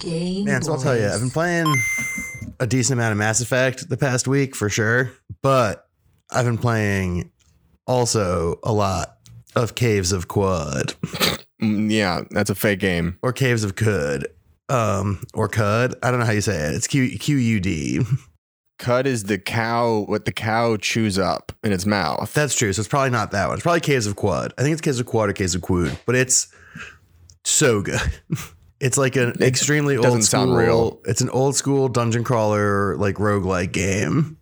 Game Man, so I'll tell you, I've been playing a decent amount of Mass Effect the past week for sure, but I've been playing also a lot of Caves of Quad Mm, yeah, that's a fake game. or Caves of Cud. Um, or Cud. I don't know how you say it. It's Q Q U D. Cud is the cow, what the cow chews up in its mouth. That's true. So it's probably not that one. It's probably Caves of Quad. I think it's Caves of Quad or Caves of Quood, but it's so good. It's like an extremely old school. real. It's an old school dungeon crawler, like roguelike game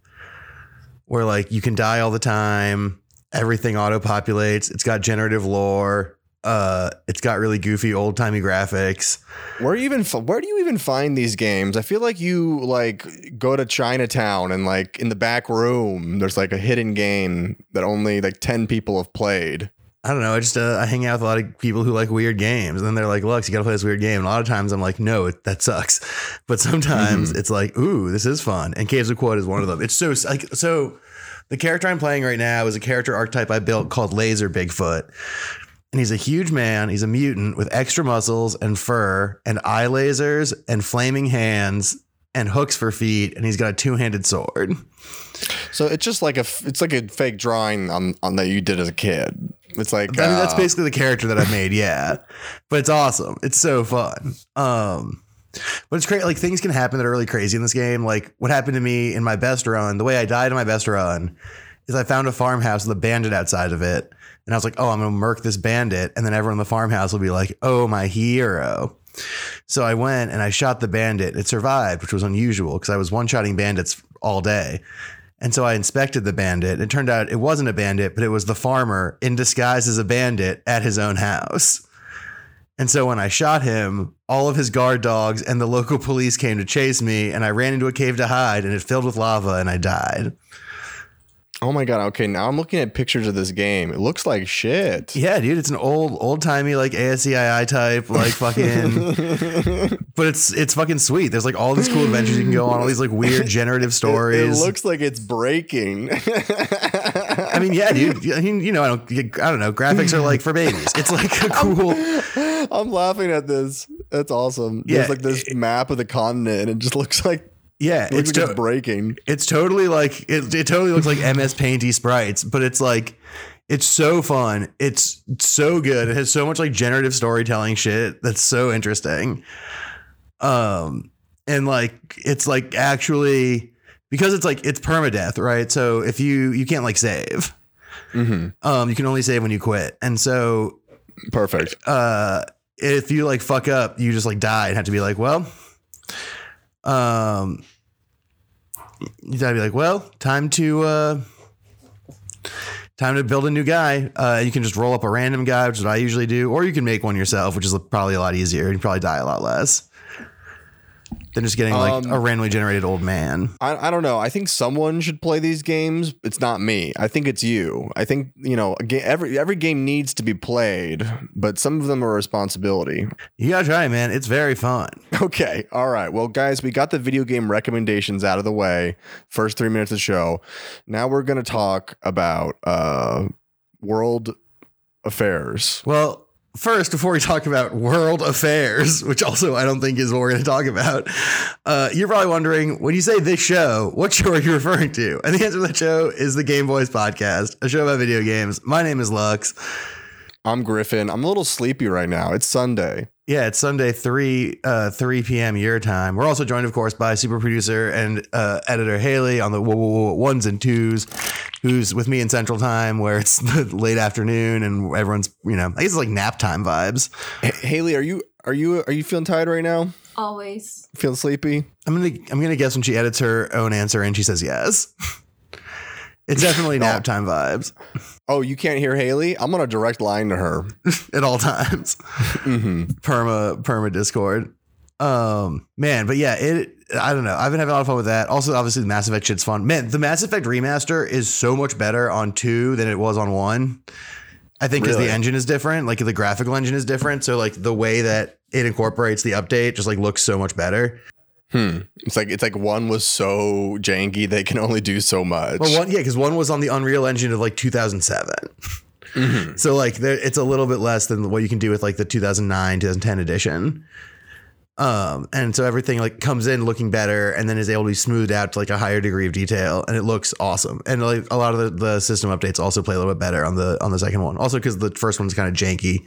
where like you can die all the time. Everything auto populates. It's got generative lore. Uh, it's got really goofy old timey graphics. Where even where do you even find these games? I feel like you like go to Chinatown and like in the back room there's like a hidden game that only like 10 people have played. I don't know. I just uh, I hang out with a lot of people who like weird games, and then they're like, "Lux, you gotta play this weird game." And a lot of times I'm like, "No, it, that sucks," but sometimes it's like, "Ooh, this is fun." And Caves of Quad is one of them. It's so like so. The character I'm playing right now is a character archetype I built called Laser Bigfoot, and he's a huge man. He's a mutant with extra muscles and fur and eye lasers and flaming hands and hooks for feet, and he's got a two handed sword. So it's just like a it's like a fake drawing on on that you did as a kid. It's like I mean, that's uh, basically the character that I made, yeah. But it's awesome. It's so fun. Um, but it's great. Like things can happen that are really crazy in this game. Like what happened to me in my best run, the way I died in my best run is I found a farmhouse with a bandit outside of it. And I was like, oh, I'm going to murk this bandit. And then everyone in the farmhouse will be like, oh, my hero. So I went and I shot the bandit. It survived, which was unusual because I was one shotting bandits all day. And so I inspected the bandit. It turned out it wasn't a bandit, but it was the farmer in disguise as a bandit at his own house. And so when I shot him, all of his guard dogs and the local police came to chase me, and I ran into a cave to hide, and it filled with lava, and I died. Oh my god, okay, now I'm looking at pictures of this game. It looks like shit. Yeah, dude, it's an old, old timey like ASCII type, like fucking. but it's it's fucking sweet. There's like all these cool adventures you can go on, all these like weird generative stories. it looks like it's breaking. I mean, yeah, dude. I mean, you know, I don't, I don't know. Graphics are like for babies. It's like a cool. I'm laughing at this. That's awesome. Yeah, There's like this map of the continent and it just looks like Yeah, it it's like to- breaking. it's totally like it, it totally looks like MS Painty sprites, but it's like it's so fun. It's so good. It has so much like generative storytelling shit that's so interesting. Um and like it's like actually because it's like it's permadeath, right? So if you you can't like save. hmm Um you can only save when you quit. And so Perfect. uh if you like fuck up, you just like die and have to be like, well, um you gotta be like, well, time to uh time to build a new guy. Uh you can just roll up a random guy, which is what I usually do, or you can make one yourself, which is probably a lot easier. You probably die a lot less than just getting like Um, a randomly generated old man. I, I don't know. I think someone should play these games. It's not me. I think it's you. I think you know. Every every game needs to be played, but some of them are a responsibility. You gotta try man. It's very fun. Okay. All right. Well, guys, we got the video game recommendations out of the way. First three minutes of the show. Now we're gonna talk about uh, world affairs. Well, first, before we talk about world affairs, which also I don't think is what we're going to talk about, uh, you're probably wondering when you say this show, what show are you referring to? And the answer to that show is the Game Boys Podcast, a show about video games. My name is Lux. I'm Griffin. I'm a little sleepy right now. It's Sunday. Yeah, it's Sunday, 3 uh, 3 p.m. your time. We're also joined, of course, by super producer and uh, editor Haley on the ones and twos, who's with me in Central Time, where it's the late afternoon and everyone's, you know, I guess it's like nap time vibes. H- Haley, are you are you are you feeling tired right now? Always. Feeling sleepy? I'm gonna I'm gonna guess when she edits her own answer and she says yes. it's definitely nap time vibes Oh, you can't hear Haley? I'm on a direct line to her. at all times. hmm Perma perma Discord. Um man, but yeah, it I don't know. I've been having a lot of fun with that. Also, obviously the Mass Effect shit's fun. Man, the Mass Effect remaster is so much better on two than it was on one. I think because Really? the engine is different, like the graphical engine is different. So like the way that it incorporates the update just like looks so much better. Hmm. It's like it's like one was so janky they can only do so much. Well, one yeah, because one was on the Unreal Engine of like 2007. Mhm. So like there, it's a little bit less than what you can do with like the 2009 2010 edition. Um, and so everything like comes in looking better and then is able to be smoothed out to like a higher degree of detail and it looks awesome. And like a lot of the, the system updates also play a little bit better on the on the second one. Also because the first one's kind of janky,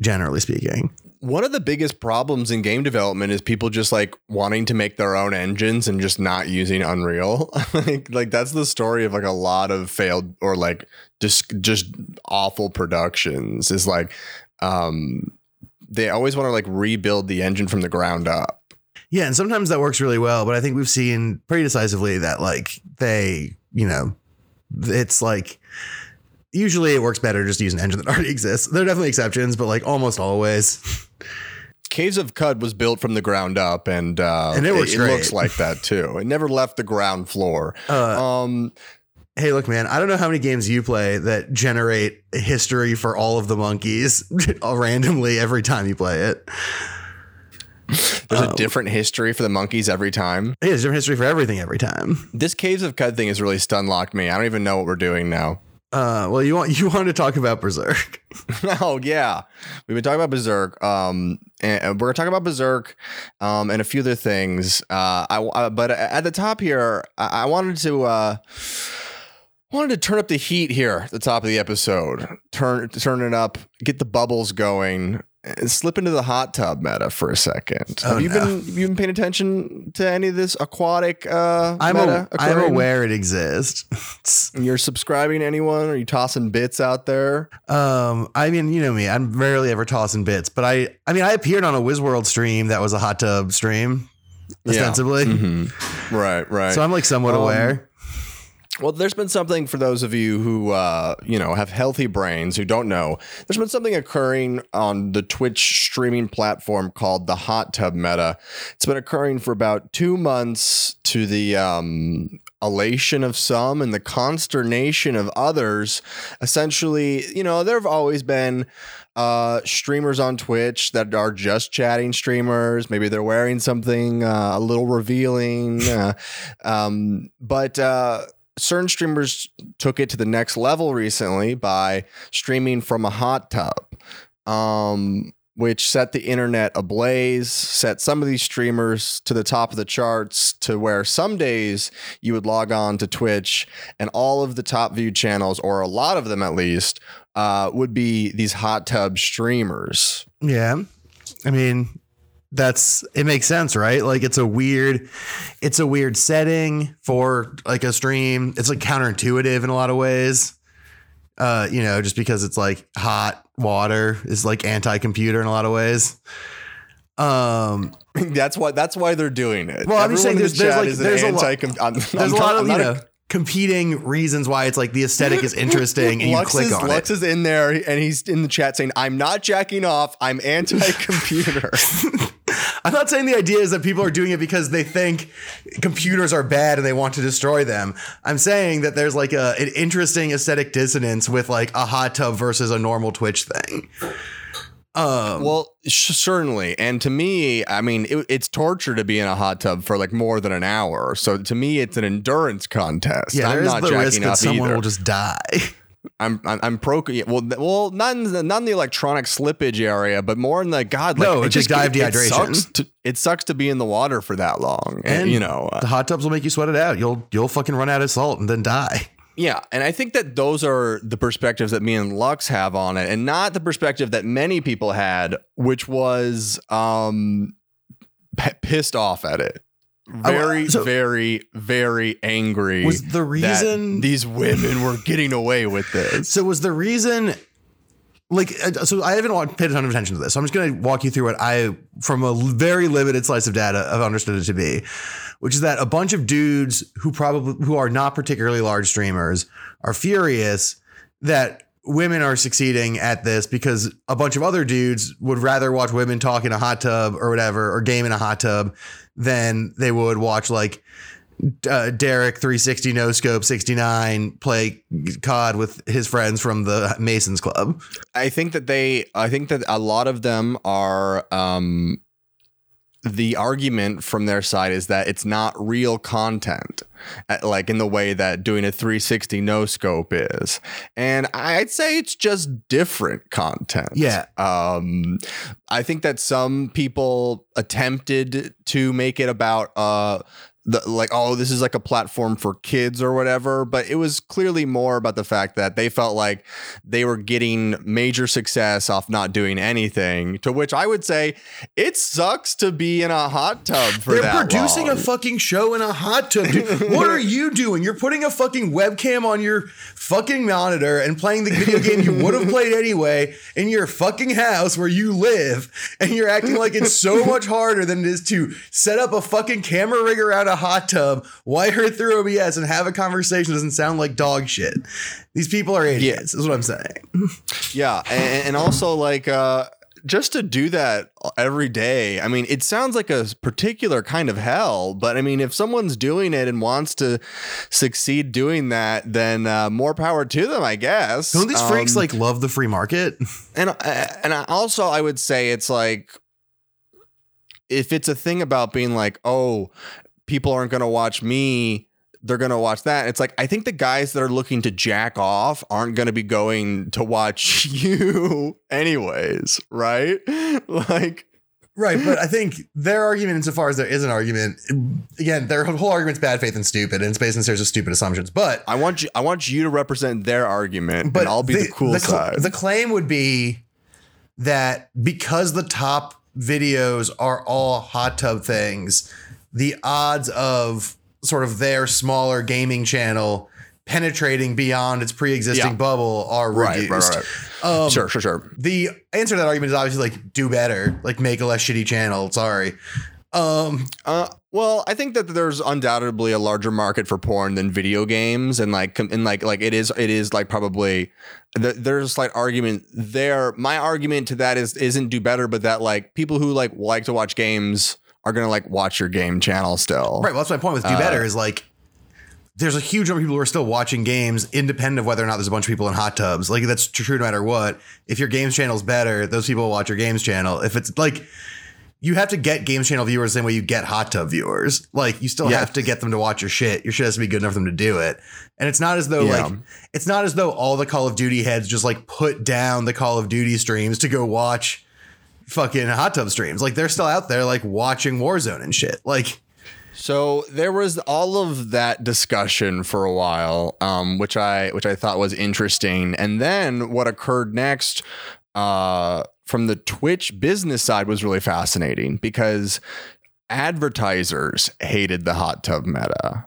generally speaking. One of the biggest problems in game development is people just like wanting to make their own engines and just not using Unreal. like, like that's the story of like a lot of failed or like just just awful productions. Is like um they always want to like rebuild the engine from the ground up. Yeah, and sometimes that works really well, but I think we've seen pretty decisively that like they, you know, it's like usually it works better just to use an engine that already exists. There are definitely exceptions, but like almost always. Caves of Cud was built from the ground up, and uh, And it it, great. looks like that too. It never left the ground floor. Uh, Um, hey, look, man, I don't know how many games you play that generate a history for all of the monkeys randomly every time you play it. there's um, a different history for the monkeys every time. Yeah, there's a different history for everything every time. This Caves of Qud thing has really stun locked me. I don't even know what we're doing now. Uh, well, you want you wanted to talk about Berserk. oh yeah, we've been talking about Berserk. Um, and we're gonna talk about Berserk, um, and a few other things. Uh, I, I but at the top here, I, I wanted to uh, wanted to turn up the heat here at the top of the episode. Turn turn it up, get the bubbles going. And slip into the hot tub meta for a second. Oh, have you no. been have you been paying attention to any of this aquatic uh, I'm meta? a, I'm aware it exists. You're subscribing to anyone? Are you tossing bits out there? Um, I mean, you know me, I'm rarely ever tossing bits, but I, I mean, I appeared on a WizWorld stream that was a hot tub stream, Yeah. ostensibly. Mhm. Right, right. So I'm like somewhat Um, aware. Well, there's been something for those of you who, uh, you know, have healthy brains who don't know. There's been something occurring on the Twitch streaming platform called the Hot Tub Meta. It's been occurring for about two months to the um, elation of some and the consternation of others. Essentially, you know, there have always been uh, streamers on Twitch that are just chatting streamers. Maybe they're wearing something uh, a little revealing, uh, um, but. Certain streamers took it to the next level recently by streaming from a hot tub um which set the internet ablaze set some of these streamers to the top of the charts to where some days you would log on to twitch and all of the top viewed channels or a lot of them at least uh, would be these hot tub streamers Yeah. I mean, that's it makes sense, right? Like it's a weird it's a weird setting for like a stream. It's like counterintuitive in a lot of ways. Uh, you know, just because it's like hot water is like anti-computer in a lot of ways. Um, that's why that's why they're doing it Well, I'm just saying Everyone in there's- the there's chat like- is an there's a lot- I'm- there's a lot of you not a- know competing reasons why it's like the aesthetic is interesting and you Lux click is, on Lux it. is in there and he's in the chat saying, I'm not jacking off. I'm anti computer. I'm not saying the idea is that people are doing it because they think computers are bad and they want to destroy them. I'm saying that there's like a an interesting aesthetic dissonance with like a hot tub versus a normal Twitch thing. Um, well, sh- certainly. And to me, I mean, it, it's torture to be in a hot tub for like more than an hour. So to me, it's an endurance contest. yeah, I'm not the risk jacking that someone either. will just die. I'm, I'm, I'm pro. Well, well, not in the, not in the electronic slippage area, but more in the God. Like, No, it just dive it, dehydration. sucks to, it sucks to be in the water for that long. And, And you know, uh, the hot tubs will make you sweat it out. You'll you'll fucking run out of salt and then die. Yeah, and I think that those are the perspectives that me and Lux have on it, and not the perspective that many people had, which was um p- pissed off at it. Very, so- very, very angry. Was the reason these women were getting away with this? So was the reason like uh, so I haven't paid a ton of attention to this. So I'm just going to walk you through what I from a very limited slice of data have understood it to be, which is that a bunch of dudes who probably who are not particularly large streamers are furious that women are succeeding at this because a bunch of other dudes would rather watch women talk in a hot tub or whatever or game in a hot tub than they would watch like uh, Derek 360 no scope 69 play COD with his friends from the Masons Club. I think that they, I think that a lot of them are um the argument from their side is that it's not real content, uh, like in the way that doing a 360 no scope is. And I'd say it's just different content. Yeah. Um, I think that some people attempted to make it about uh the like oh this is like a platform for kids or whatever but it was clearly more about the fact that they felt like they were getting major success off not doing anything to which i would say it sucks to be in a hot tub for They're producing long. a fucking show in a hot tub. Dude, what are you doing? You're putting a fucking webcam on your fucking monitor and playing the video game you would have played anyway in your fucking house where you live, and you're acting like it's so much harder than it is to set up a fucking camera rig around a hot tub, wire it through OBS, and have a conversation doesn't sound like dog shit. These people are idiots. Is what I'm saying. Yeah, and, and also like uh just to do that every day. I mean, it sounds like a particular kind of hell, but I mean, if someone's doing it and wants to succeed doing that, then uh, more power to them, I guess. Don't these freaks Um, like love the free market? and uh, and also I would say it's like if it's a thing about being like, oh, people aren't going to watch me, they're going to watch that. It's like I think the guys that are looking to jack off aren't going to be going to watch you anyways, right? Like Right, but I think their argument, insofar as there is an argument, again, their whole argument's bad faith and stupid, and it's based on series of stupid assumptions. But I want you I want you to represent their argument, but I'll be the, cool cl- side. The claim would be that because the top videos are all hot tub things, the odds of sort of their smaller gaming channel penetrating beyond its pre-existing Yeah. bubble are Right, right, reduced. right. Um, sure, sure, sure. the answer to that argument is obviously like do better, like make a less shitty channel. Sorry. Um, Uh, well, I think that there's undoubtedly a larger market for porn than video games, and like, and like, like it is, it is like probably th- there's a slight argument there. My argument to that is isn't do better, but that like people who like like to watch games are gonna like watch your game channel still. Right. Well, that's my point with do Uh, better is like there's a huge number of people who are still watching games independent of whether or not there's a bunch of people in hot tubs. Like that's true no matter what. If your games channel's better, those people will watch your games channel. If it's like you have to get games channel viewers the same way you get hot tub viewers. Like you still Yeah. have to get them to watch your shit. Your shit has to be good enough for them to do it. And it's not as though Yeah. like it's not as though all the Call of Duty heads just like put down the Call of Duty streams to go watch fucking hot tub streams. Like they're still out there like watching Warzone and shit. Like So there was all of that discussion for a while, um, which I which I thought was interesting. And then what occurred next uh, from the Twitch business side was really fascinating because advertisers hated the hot tub meta.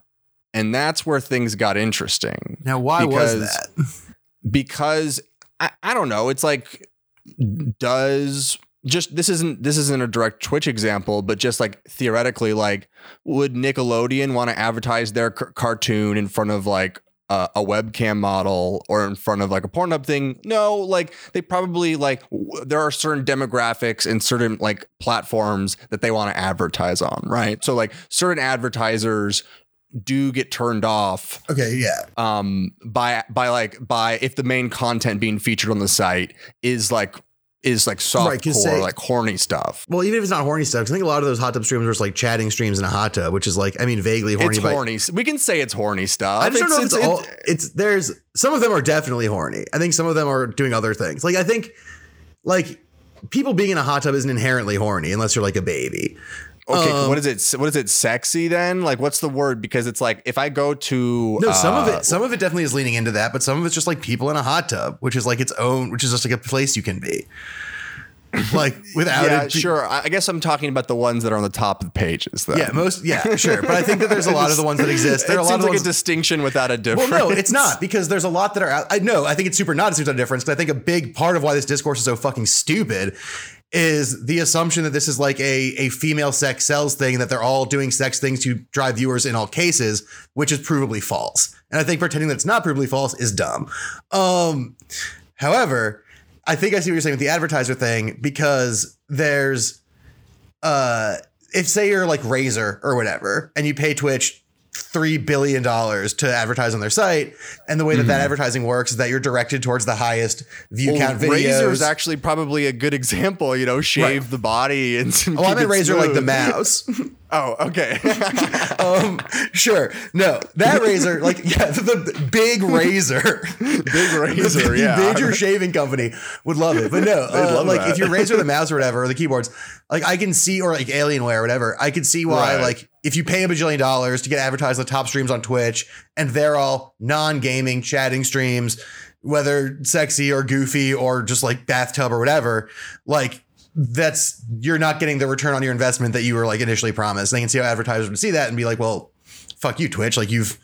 And that's where things got interesting. now why was Because- that? because I, I don't know. It's like does just this isn't this isn't a direct Twitch example, but just like theoretically, like would Nickelodeon want to advertise their c- cartoon in front of like a, a webcam model or in front of like a Pornhub thing? No, like they probably like w- there are certain demographics and certain like platforms that they want to advertise on, right? So like certain advertisers do get turned off Okay, yeah. um by by like by if the main content being featured on the site is like is like softcore Right, say- like horny stuff Well, even if it's not horny stuff, I think a lot of those hot tub streams are just like chatting streams in a hot tub, which is like, I mean, vaguely horny. it's but horny we can say it's horny stuff I just don't know if it's, all. it's- It's there's some of them are definitely horny. I think some of them are doing other things. Like I think, like people being in a hot tub isn't inherently horny unless you're like a baby. Okay um, what is it what is it sexy then like what's the word because it's like if i go to No, some of uh, it, some of it definitely is leaning into that, but some of it's just like people in a hot tub, which is like its own, which is just like a place you can be. Like without yeah it, be- sure I guess i'm talking about the ones that are on the top of the pages though Yeah, most yeah, sure. But I think that there's a lot of the ones that exist. There it are a lot seems of like ones a distinction without a difference. Well, no, it's not because there's a lot that are out. I know. I think it's super not a super difference. Because I think a big part of why this discourse is so fucking stupid is the assumption that this is like a a female sex sells thing that they're all doing sex things to drive viewers in all cases, which is provably false. And I think pretending that it's not provably false is dumb. Um, however, I think I see what you're saying with the advertiser thing because there's uh if say you're like Razer or whatever and you pay Twitch three billion dollars to advertise on their site, and the way that that advertising works is that you're directed towards the highest view Mm-hmm. Well, count videos. Razor is actually probably a good example. You know, shave Right. the body and oh, I meant Razer like the mouse. Oh, okay. um, sure, no, that razor, like yeah, the, the big razor, Big razor, the yeah. major shaving company would love it. But no, uh, love like that. if you're Razer the mouse or whatever, or the keyboards, like I can see, or like Alienware or whatever, I can see why, Right. like if you pay a bajillion dollars to get advertised on the top streams on Twitch, and they're all non-gaming chatting streams, whether sexy or goofy or just like bathtub or whatever, like. That's you're not getting the return on your investment that you were like initially promised. They can see how advertisers would see that and be like, "Well, fuck you, Twitch! Like you've,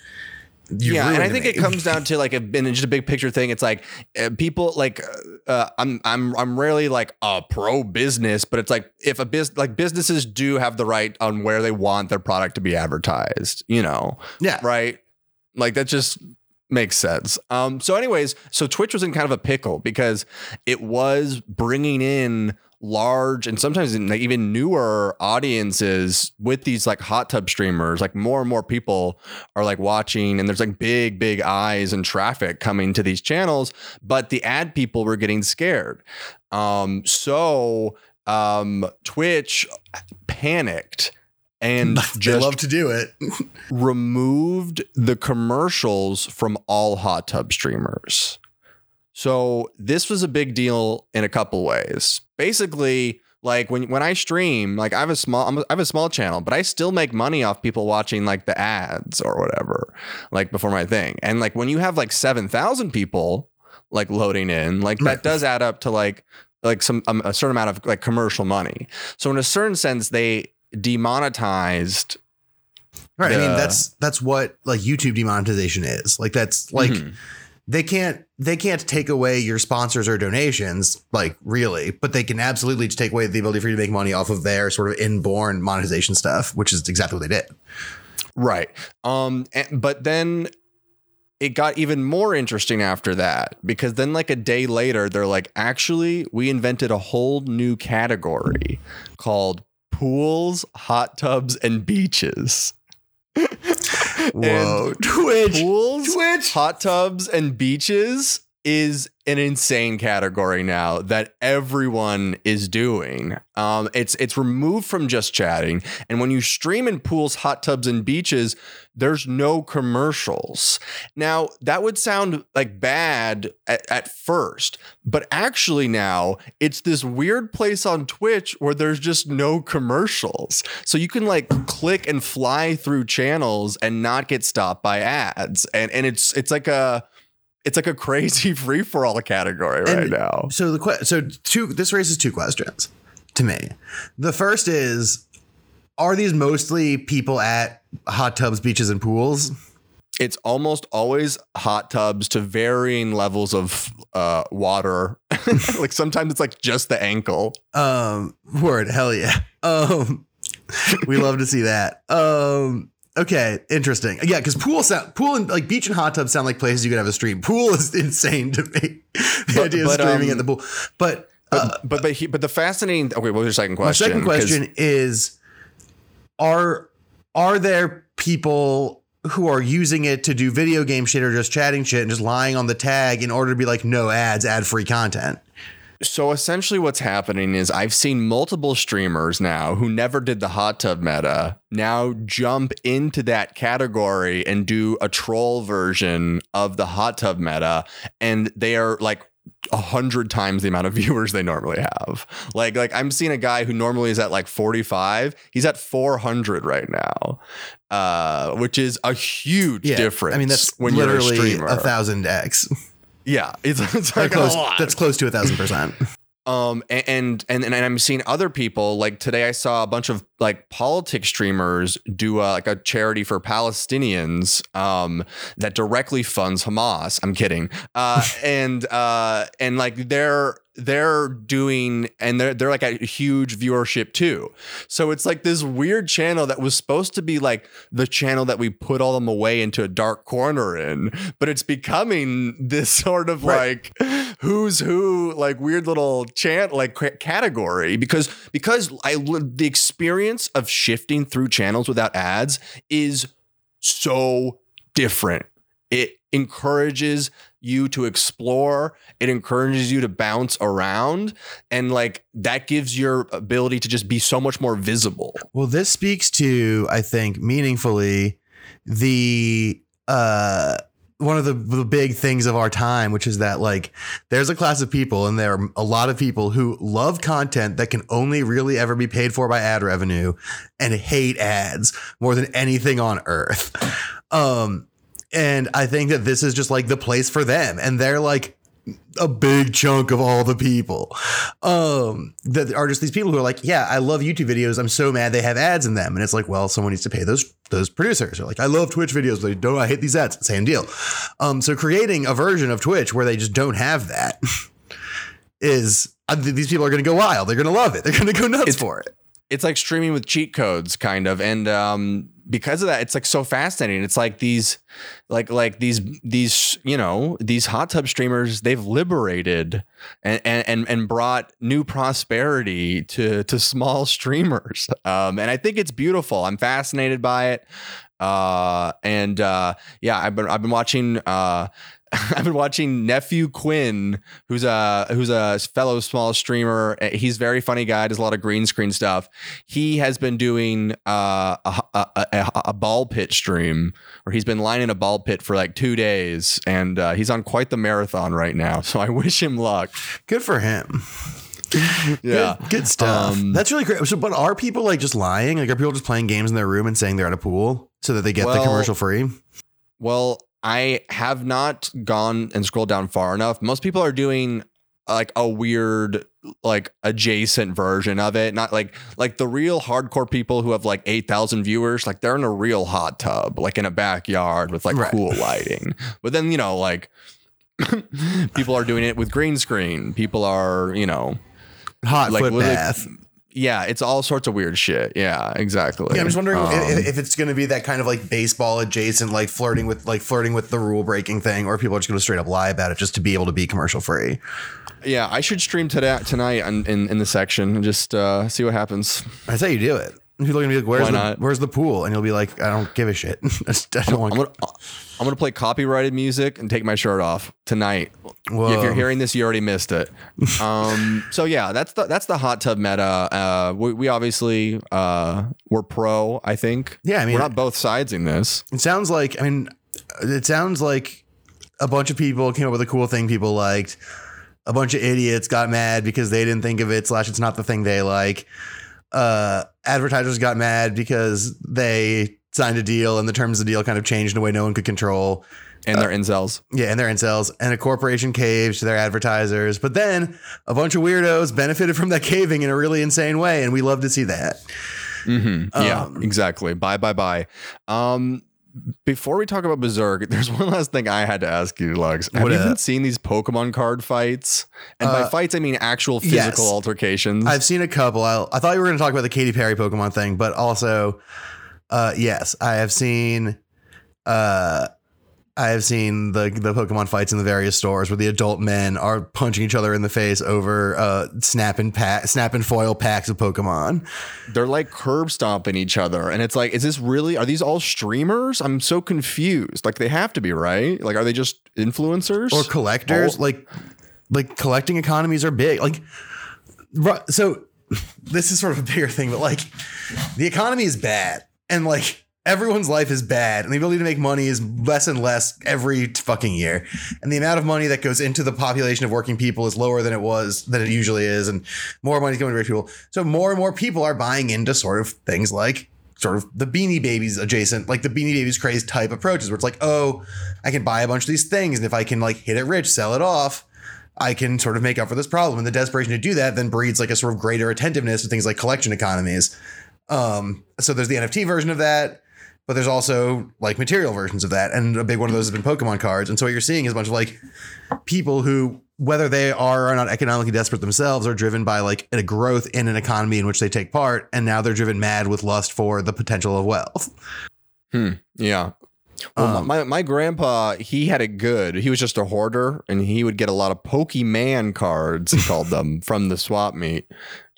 you've yeah, and I think me." it comes down to like a in just a big picture thing. It's like uh, people like uh, I'm I'm I'm rarely like a pro business, but it's like if a business like businesses do have the right on where they want their product to be advertised, you know, yeah, right? Like that just makes sense. Um, so, anyways, so Twitch was in kind of a pickle because it was bringing in large and sometimes like even newer audiences with these like hot tub streamers like more and more people are like watching and there's like big big eyes and traffic coming to these channels but the ad people were getting scared um so um twitch panicked and they just love to do it. removed the commercials from all hot tub streamers. So this was a big deal in a couple ways. Basically, like when when I stream, like I have a small I'm a, I have a small channel, but I still make money off people watching like the ads or whatever, like before my thing. And like when you have like 7,000 people like loading in, like that does add up to like like some um, a certain amount of like commercial money. So in a certain sense they demonetized Right. I mean, that's that's what like YouTube demonetization is. Like that's like Mhm. They can't they can't take away your sponsors or donations, like really, but they can absolutely take away the ability for you to make money off of their sort of inborn monetization stuff, which is exactly what they did. Right. Um and, but then it got even more interesting after that because then like a day later they're like actually we invented a whole new category called pools, hot tubs and beaches. Whoa, Twitch, Pools, Twitch. hot tubs and beaches is an insane category now that everyone is doing. Um, it's it's removed from just chatting, and when you stream in pools, hot tubs, and beaches, there's no commercials. Now that would sound like bad at, at first, but actually now it's this weird place on Twitch where there's just no commercials, so you can like click and fly through channels and not get stopped by ads, and and it's it's like a it's like a crazy free for all category right And now. So the que- so two this raises two questions to me. The first is are these mostly people at hot tubs, beaches, and pools? It's almost always hot tubs to varying levels of uh, water. like sometimes it's like just the ankle. Um, word, hell yeah. Um, we love to see that. Um, okay, interesting. Yeah, because pool sound, pool and like beach and hot tub sound like places you could have a stream. Pool is insane to me. the But- idea of but, streaming um, at the pool, but. But Uh, but but, he, but the fascinating. Okay, what was your second my question? second 'Cause- question is: Are are there people who are using it to do video game shit or just chatting shit and just lying on the tag in order to be like no ads, ad free content? So essentially, what's happening is I've seen multiple streamers now who never did the hot tub meta now jump into that category and do a troll version of the hot tub meta, and they are like a hundred times the amount of viewers they normally have. Like, like I'm seeing a guy who normally is at like 45, he's at 400 right now, uh, which is a huge difference. I mean, that's when you're a literally streamer. a thousand x. yeah, it's, it's like close, a lot. that's close to a thousand percent. Um a- and and and I'm seeing other people like today I saw a bunch of like politics streamers do uh, like a charity for Palestinians um that directly funds Hamas. I'm kidding. Uh and uh and like they're they're doing and they're they're like a huge viewership too. So it's like this weird channel that was supposed to be like the channel that we put all them away into a dark corner in, but it's becoming this sort of Right. like who's who like weird little chant like category because because I the experience of shifting through channels without ads is so different. It encourages you to explore, it encourages you to bounce around, and like that gives your ability to just be so much more visible. Well, this speaks to, I think, meaningfully the uh one of the, the big things of our time, which is that like there's a class of people and there are a lot of people who love content that can only really ever be paid for by ad revenue and hate ads more than anything on earth. Um, and I think that this is just like the place for them. And they're like a big chunk of all the people. Um that are just these people who are like yeah i love youtube videos. I'm so mad they have ads in them. And it's like well someone needs to pay those those producers. Are like i love twitch videos they don't i hate these ads. Same deal. Um so creating a version of twitch where they just don't have that is uh, these people are going to go wild. They're going to love it. They're going to go nuts It's- for it It's like streaming with cheat codes, kind of, and um, because of that, it's like so fascinating. It's like these, like like these these you know these hot tub streamers they've liberated and and and brought new prosperity to to small streamers. Um, and I think it's beautiful. I'm fascinated by it. Uh, and uh, yeah, I've been I've been watching uh. I've been watching nephew Quinn, who's a who's a fellow small streamer. He's a very funny guy. Does a lot of green screen stuff. He has been doing uh, a, a, a, a ball pit stream where he's been lining a ball pit for like two days, and uh, he's on quite the marathon right now. So I wish him luck. good for him Yeah, good, good stuff Um, that's really great so but are people like just lying like are people just playing games in their room and saying they're at a pool so that they get the commercial free Well, I have not gone and scrolled down far enough. Most people are doing uh, like a weird like adjacent version of it not like like the real hardcore people who have like 8000 viewers like they're in a real hot tub like in a backyard with like Right. cool lighting but then you know like people are doing it with green screen people are you know hot like foot bath yeah it's all sorts of weird shit yeah exactly Yeah, I'm just wondering Um, if, if it's going to be that kind of like baseball adjacent, like flirting with like flirting with the rule breaking thing, or people are just going to straight up lie about it just to be able to be commercial free. yeah i should stream today tonight in, in, in the section and just uh see what happens That's how you do it. And People are to be like, "Where's Why the not? Where's the pool?" And you'll be like, "I don't give a shit. I don't want." I'm gonna I'm gonna play copyrighted music and take my shirt off tonight. Whoa. If you're hearing this, you already missed it. Um, so yeah, that's the that's the hot tub meta. Uh, we, we obviously uh, we're pro. I think. Yeah, I mean- we're not both sides in this. It sounds like I mean, it sounds like a bunch of people came up with a cool thing people liked. A bunch of idiots got mad because they didn't think of it. Slash, it's not the thing they like. Uh, advertisers got mad because they signed a deal and the terms of the deal kind of changed in a way no one could control. And they're incels. Yeah, and they're incels, and a corporation caved to their advertisers. But then a bunch of weirdos benefited from that caving in a really insane way, and we love to see that. hmm yeah, Um, exactly. Bye bye bye. Um, before we talk about Berserk, there's one last thing I had to ask you, Lux. Have What you been seeing these Pokemon card fights? And by Uh, fights, I mean actual physical yes. altercations. I've seen a couple. I, I thought you were going to talk about the Katy Perry Pokemon thing, but also, uh, yes, I have seen. Uh, I have seen the the Pokemon fights in the various stores where the adult men are punching each other in the face over uh, snapping pack, snapping foil packs of Pokemon. they're like curb stomping each other and it's like is this really are these all streamers? I'm so confused. Like they have to be right? Like are they just influencers? Or collectors? Oh. like like collecting economies are big. Like so this is sort of a bigger thing but like the economy is bad and like everyone's life is bad and the ability to make money is less and less every fucking year and the amount of money that goes into the population of working people is lower than it was than it usually is and more money is going to rich people so more and more people are buying into sort of things like sort of the beanie babies adjacent, like the beanie babies craze type approaches where it's like, oh, I can buy a bunch of these things. And if I can like hit it rich, sell it off, I can sort of make up for this problem. And the desperation to do that then breeds like a sort of greater attentiveness to things like collection economies. Um, so there's the NFT version of that, but there's also like material versions of that. And a big one of those has been Pokemon cards. And so what you're seeing is a bunch of like people who, whether they are or are not economically desperate themselves, are driven by like a growth in an economy in which they take part. And now they're driven mad with lust for the potential of wealth. Hmm. Yeah. Well, Um, my, my grandpa, he had it good. He was just a hoarder and he would get a lot of Pokemon cards, he called them, from the swap meet.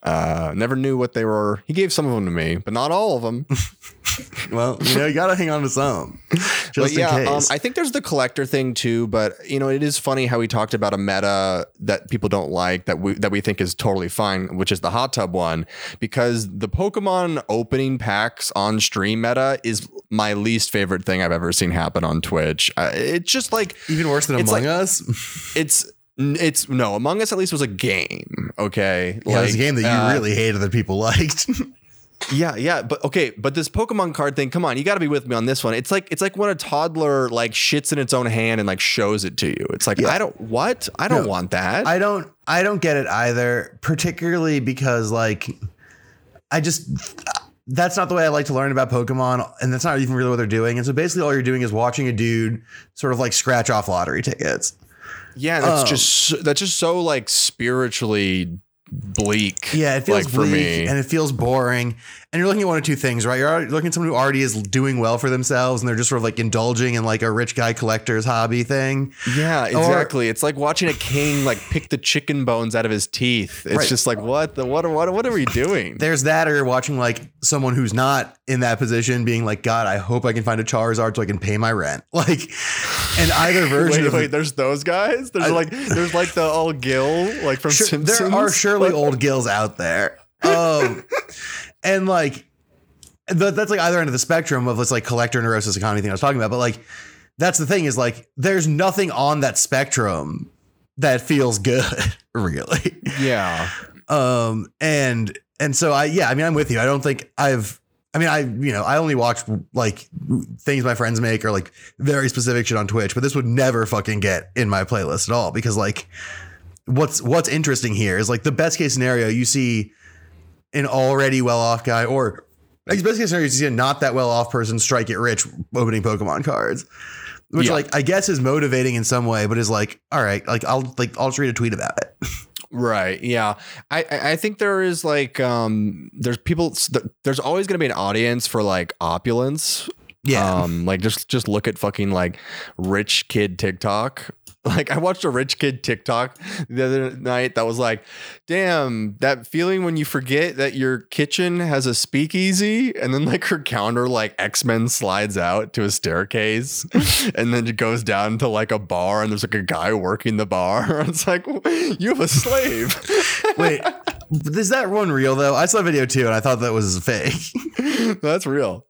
Uh, never knew what they were. He gave some of them to me, but not all of them. Well, you know, you got to hang on to some just but yeah, in um, case. I think there's the collector thing too. But you know, it is funny how we talked about a meta that people don't like that we that we think is totally fine, which is the hot tub one, because the Pokemon opening packs on stream meta is my least favorite thing I've ever seen happen on Twitch. Uh, it's just like Even worse than Among like- Us. it's. It's no Among Us at least was a game, okay? Yeah, it was a game that you uh, really hated that people liked. Yeah, yeah, but okay, but this Pokemon card thing, come on, you got to be with me on this one. It's like it's like when a toddler like shits in its own hand and like shows it to you. It's like I don't what? I don't No, want that. I don't I don't get it either, particularly because like I just that's not the way I like to learn about Pokemon, and that's not even really what they're doing. And so basically, all you're doing is watching a dude sort of like scratch off lottery tickets. Yeah, that's Oh. just that's just so like spiritually bleak. Yeah, it feels like for me. and it feels boring. And you're looking at one of two things, right? You're looking at someone who already is doing well for themselves, and they're just sort of like indulging in like a rich guy collector's hobby thing. yeah, exactly. it's like watching a king like pick the chicken bones out of his teeth. It's Right. just like what the what what what are we doing? There's that, or you're watching like someone who's not in that position being like, God, I hope I can find a Charizard so I can pay my rent. Like, and either version Wait, wait. There's those guys. There's I- like, there's like the old Gil, like from Sure, Simpsons. there are surely Like, old gills out there. Um, and like that's like either end of the spectrum of this like collector neurosis economy thing I was talking about. But like that's the thing is like there's nothing on that spectrum that feels good, really. Yeah. Um, and and so I yeah, I mean I'm with you. I don't think I've I mean I you know I only watch like things my friends make or like very specific shit on Twitch, but this would never fucking get in my playlist at all because like what's what's interesting here is like the best case scenario you see an already well off guy or like best case scenario you see a not that well off person strike it rich opening Pokemon cards. Which Yeah. like I guess is motivating in some way, but is like, all right, like I'll like I'll just read a tweet about it. Right. Yeah. I I I think there is like um there's people there's always going to be an audience for like opulence. Yeah. Um like just just look at fucking like rich kid TikTok. Like I watched a rich kid TikTok the other night that was like, damn, that feeling when you forget that your kitchen has a speakeasy and then like her counter like X-Men slides out to a staircase and then it goes down to like a bar and there's like a guy working the bar. It's like you have a slave. Wait, is that one real though? I saw a video too, and I thought that was fake. That's real.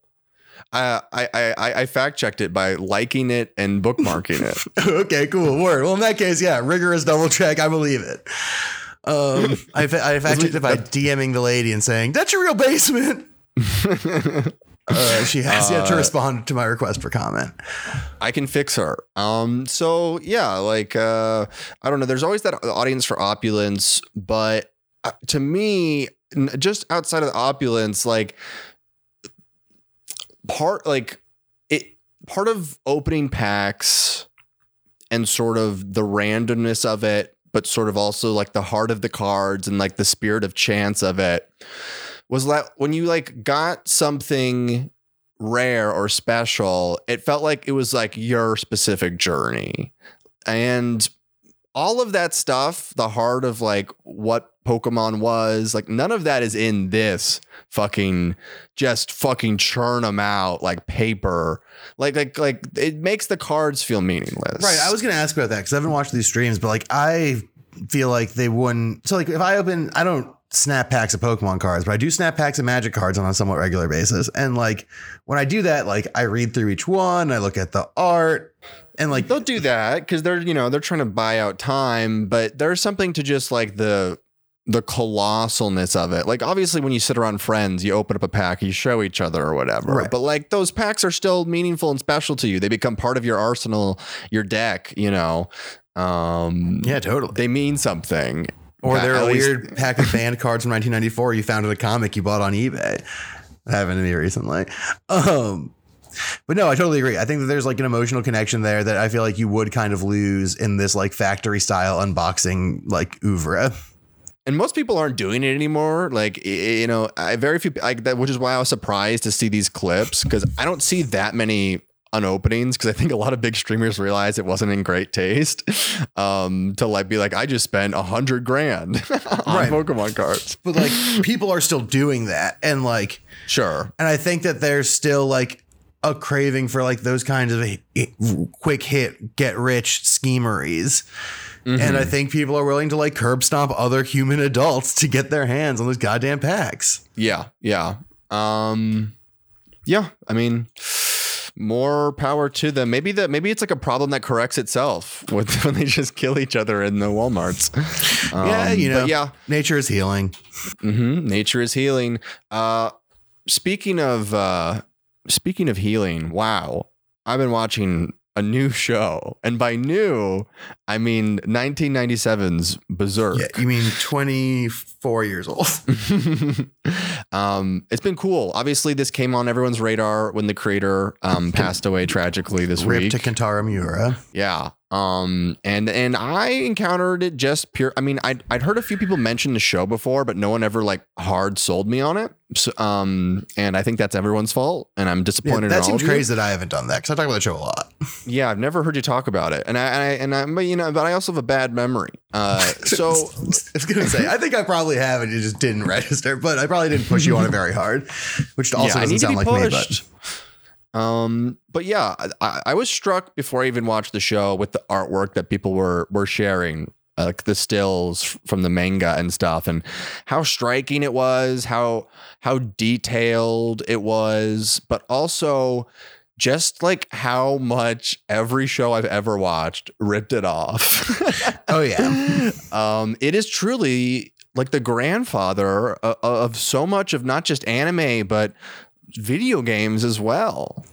I I I, I fact checked it by liking it and bookmarking it. okay, cool. Word. Well, in that case, yeah, rigorous double check. I believe it. Um, I, I fact checked it by DMing the lady and saying, "That's your real basement." Uh, she has yet to Uh, respond to my request for comment. I can fix her. Um. So yeah, like uh, I don't know. There's always that audience for opulence, but uh, to me, n- just outside of the opulence, like part like it part of opening packs and sort of the randomness of it, but sort of also like the heart of the cards and like the spirit of chance of it was that when you like got something rare or special, it felt like it was like your specific journey. And all of that stuff, the heart of like what Pokemon was, like none of that is in this fucking just fucking churn them out like paper. Like like like it makes the cards feel meaningless. Right. I was going to ask about that because I haven't watched these streams, but like I feel like they wouldn't. So like if I open, I don't snap packs of Pokemon cards, but I do snap packs of Magic cards on a somewhat regular basis. And like when I do that, like I read through each one, I look at the art, and like they'll do that because they're you know they're trying to buy out time but there's something to just like the the colossalness of it like obviously when you sit around friends you open up a pack you show each other or whatever Right. but like those packs are still meaningful and special to you they become part of your arsenal your deck you know um yeah, totally. they mean something Or they're a least- weird pack of band cards from 1994 you found in a comic you bought on eBay. That happened to me recently. Um, but no, I totally agree. I think that there's like an emotional connection there that I feel like you would kind of lose in this like factory style unboxing like oeuvre. And most people aren't doing it anymore. Like you know, I very few like that, which is why I was surprised to see these clips because I don't see that many on openings because I think a lot of big streamers realized it wasn't in great taste. Um, to like be like, I just spent a hundred grand on Right. Pokemon cards. But like people are still doing that. And like Sure. and I think that there's still like a craving for like those kinds of hi- quick hit get rich schemeries. And I think people are willing to like curb stomp other human adults to get their hands on those goddamn packs. Yeah, yeah. Um yeah, I mean more power to them. Maybe that maybe it's like a problem that corrects itself with when they just kill each other in the Walmarts. yeah, Um, you know, yeah, nature is healing. hmm nature is healing. Uh speaking of uh speaking of healing, wow. I've been watching a new show. And by new, I mean 1997's Berserk. Yeah, you mean 24 years old. um, it's been cool. Obviously, this came on everyone's radar when the creator um, passed away tragically this Rip week. to Kentaro Miura. yeah. Um, and and I encountered it just pure. I mean, I'd I'd heard a few people mention the show before, but no one ever like hard sold me on it. So, um, and I think that's everyone's fault, and I'm disappointed. in that seems crazy that I haven't done that because I talk about the show a lot. Yeah, I've never heard you talk about it, and I, and I and I, but you know, but I also have a bad memory. Uh, so I was gonna say, I think I probably have, and you just didn't register, but I probably didn't push you on it very hard, which also doesn't sound like me. But Um, but yeah, I, I was struck before I even watched the show with the artwork that people were were sharing, uh, like the stills from the manga and stuff, and how striking it was, how how detailed it was, but also just like how much every show I've ever watched ripped it off. oh yeah, um, it is truly like the grandfather of, of so much of not just anime but video games as well.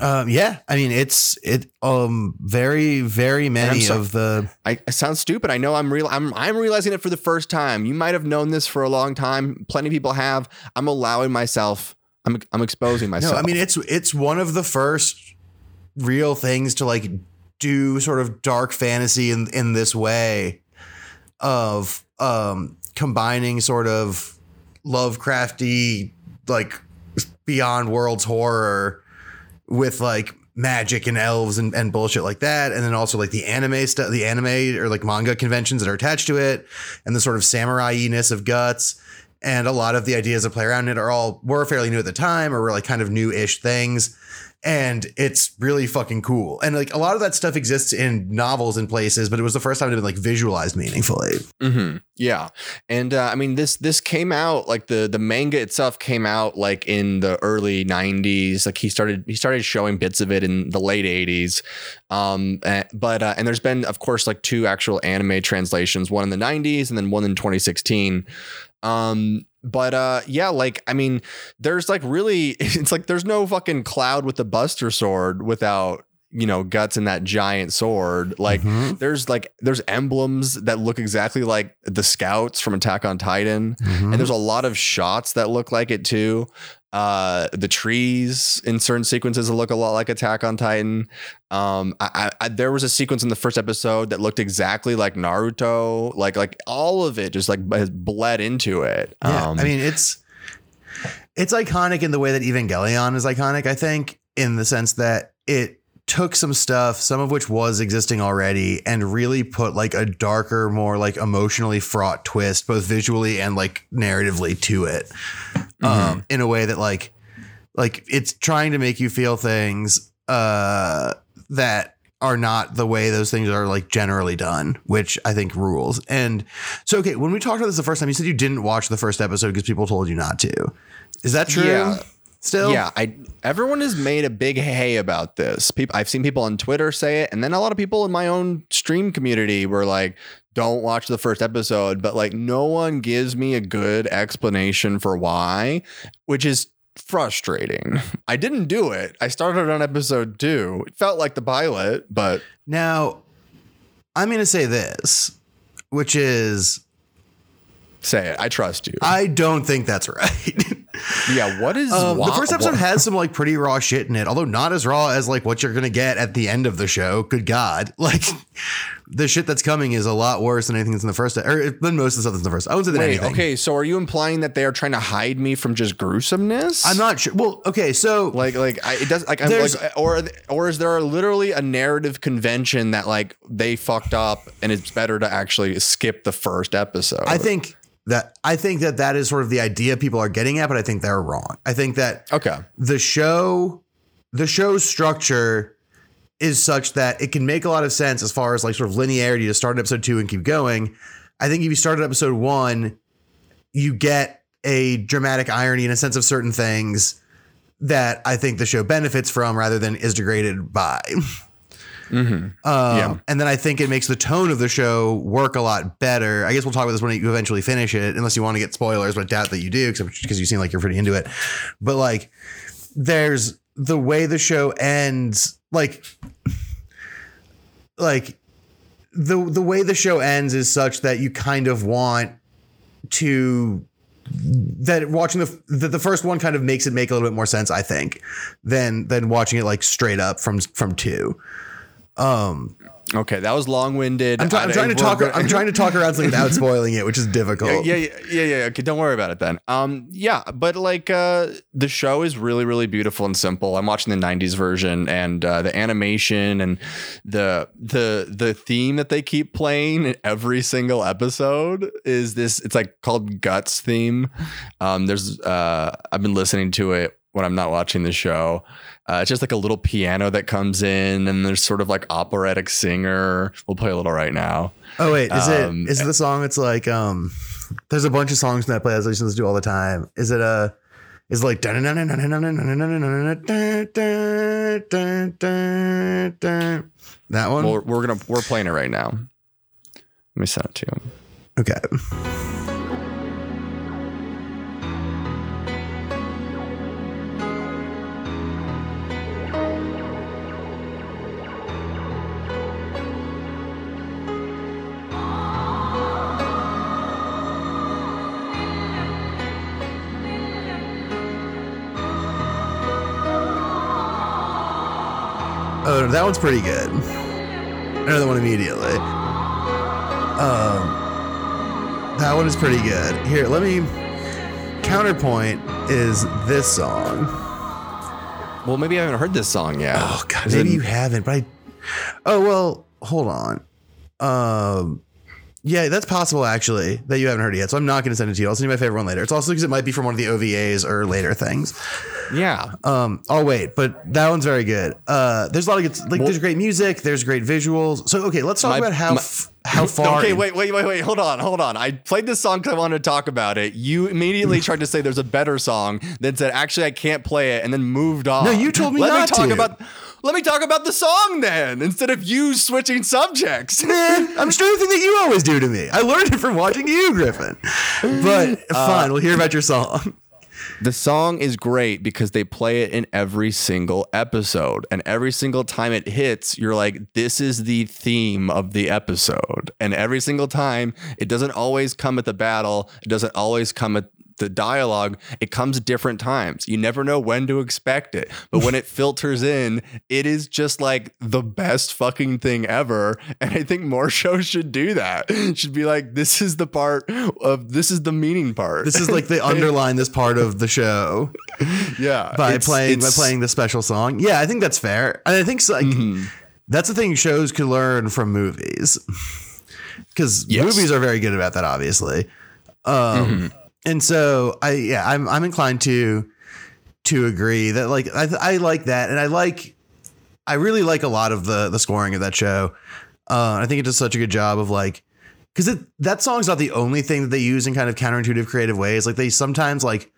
um, yeah. I mean, it's it. Um, very, very many so- of the I, I sound stupid. I know I'm real. I'm I'm realizing it for the first time. You might have known this for a long time. Plenty of people have. I'm allowing myself. I'm I'm exposing myself. No, I mean it's it's one of the first real things to like do sort of dark fantasy in in this way of um combining sort of Lovecrafty like beyond worlds horror with like magic and elves and, and bullshit like that. And then also like the anime stuff the anime or like manga conventions that are attached to it and the sort of samurai-ness of guts. And a lot of the ideas that play around it are all were fairly new at the time or were like kind of new-ish things and it's really fucking cool and like a lot of that stuff exists in novels and places but it was the first time it been like visualized meaningfully hmm Yeah, and uh, I mean this this came out like the the manga itself came out like in the early '90s. Like he started he started showing bits of it in the late '80s. Um, eh, but uh, and there's been of course like two actual anime translations, one in the '90s and then one in 2016. Um, but uh, yeah, like I mean, there's like really it's like there's no fucking cloud with the Buster Sword without you know guts and that giant sword like Mhm. there's like there's emblems that look exactly like the scouts from attack on titan Mhm. and there's a lot of shots that look like it too uh the trees in certain sequences look a lot like attack on titan um I, I, I there was a sequence in the first episode that looked exactly like naruto like like all of it just like has bled into it Yeah, um I mean it's it's iconic in the way that Evangelion is iconic. I think in the sense that it took some stuff, some of which was existing already, and really put like a darker, more like emotionally fraught twist, both visually and like narratively to it, um, in a way that like like it's trying to make you feel things uh, that are not the way those things are like generally done, which I think rules. And so, okay, when we talked about this the first time, you said you didn't watch the first episode because people told you not to. Is that true? Yeah. Still, Yeah, I everyone has made a big hay about this. People I've seen people on Twitter say it, and then a lot of people in my own stream community were like, "Don't watch the first episode," but like no one gives me a good explanation for why, which is frustrating. I didn't do it. I started on episode 2. It felt like the pilot, but Now, I'm going to say this, which is say it. I trust you. I don't think that's right. yeah, what is Um, the first episode has some like pretty raw shit in it, although not as raw as like what you're gonna get at the end of the show. Good God, like the shit that's coming is a lot worse than anything that's in the first, or than most of the stuff that's in the first. I would say than Wait, anything. okay, so are you implying that they are trying to hide me from just gruesomeness? I'm not sure. Well, okay, so like like I, it does like I'm like or or is there literally a narrative convention that like they fucked up and it's better to actually skip the first episode? I think that I think that that is sort of the idea people are getting at, but I think they're wrong. I think that okay. the show the show's structure is such that it can make a lot of sense as far as like sort of linearity to start episode two and keep going. I think if you start at episode one, you get a dramatic irony and a sense of certain things that I think the show benefits from rather than is degraded by. Um, Yeah. And then I think it makes the tone of the show work a lot better. I guess we'll talk about this when you eventually finish it, unless you want to get spoilers, but I doubt that you do except because you seem like you're pretty into it. But like, there's the way the show ends, like, like the the way the show ends is such that you kind of want to that watching the, the the first one kind of makes it make a little bit more sense, I think, than than watching it like straight up from from two. Um, Okay, that was long winded. I'm, try- I'm trying to talk. I'm trying to talk around something without spoiling it, which is difficult. Yeah, yeah, yeah, yeah. Okay, don't worry about it then. Um, yeah, but like uh, the show is really, really beautiful and simple. I'm watching the '90s version, and uh, the animation and the the the theme that they keep playing in every single episode is this. It's like called Guts theme. Um, there's uh, I've been listening to it when I'm not watching the show. Uh, it's just like a little piano that comes in, and there's sort of like operatic singer. We'll play a little right now. Oh wait, is Um, it is it the song? It's like um, there's a bunch of songs in that playlist I listen to all the time. Is it a? Is it like that one? Well, we're gonna we're playing it right now. Let me send it to you. Okay. One's pretty good. Another one immediately. Um, that one is pretty good. Here, let me. Counterpoint is this song. Well, maybe I haven't heard this song yet. Oh God, Is maybe it- you haven't, but I. Oh well, hold on. Um, yeah, that's possible actually that you haven't heard it yet. So I'm not going to send it to you. I'll send you my favorite one later. It's also because it might be from one of the OVAs or later things. Yeah. Um, I'll wait, but that one's very good. Uh, there's a lot of good, like, there's great music, there's great visuals. So okay, let's talk My- about how my- f- how far. Okay, wait, wait, wait, wait. Hold on, hold on. I played this song because I wanted to talk about it. You immediately tried to say there's a better song, then said actually I can't play it, and then moved on. No, you told me let not me talk to. about. Let me talk about the song then, instead of you switching subjects. Man, I'm just doing the thing that you always do to me. I learned it from watching you, Griffin. But Uh, fine, we'll hear about your song. The song is great because they play it in every single episode. And every single time it hits, you're like, this is the theme of the episode. And every single time, it doesn't always come at the battle, it doesn't always come at the dialogue. It comes at different times. You never know when to expect it. But when it filters in, it is just like the best fucking thing ever. And I think more shows should do that. Should be like, this is the part of this is the meaning part. This is like they underline this part of the show yeah. by it's- playing by playing the special song. Yeah, I think that's fair. And I think so, like Mm-hmm. that's the thing shows could learn from movies. Because Yes. movies are very good about that, obviously. Um, Mm-hmm. And so I yeah, I'm I'm inclined to to agree that like I I like that, and I like I really like a lot of the the scoring of that show. Uh, I think it does such a good job of like because that song's not the only thing that they use in kind of counterintuitive creative ways. Like they sometimes like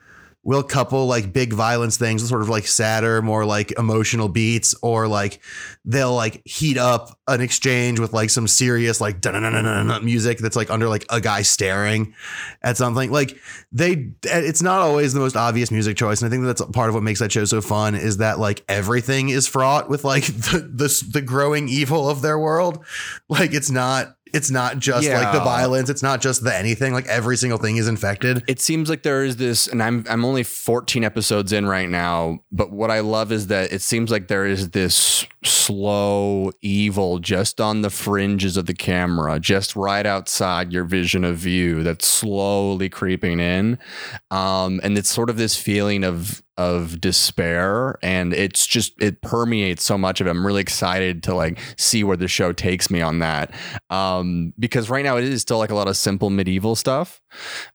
will couple like big violence things with sort of like sadder, more like emotional beats, or like they'll like heat up an exchange with like some serious like music that's like under like a guy staring at something. Like they, it's not always the most obvious music choice, and I think that's part of what makes that show so fun is that like everything is fraught with like the the, the growing evil of their world. Like it's not. It's not just like the violence. It's not just the anything. Like every single thing is infected. it seems like there is this and I'm I'm only 14 episodes in right now, but what I love is that it seems like there is this slow evil just on the fringes of the camera, just right outside your vision of view that's slowly creeping in. Um, and it's sort of this feeling of of despair and it's just it permeates so much of it. I'm really excited to like see where the show takes me on that. Um, because right now it is still like a lot of simple medieval stuff.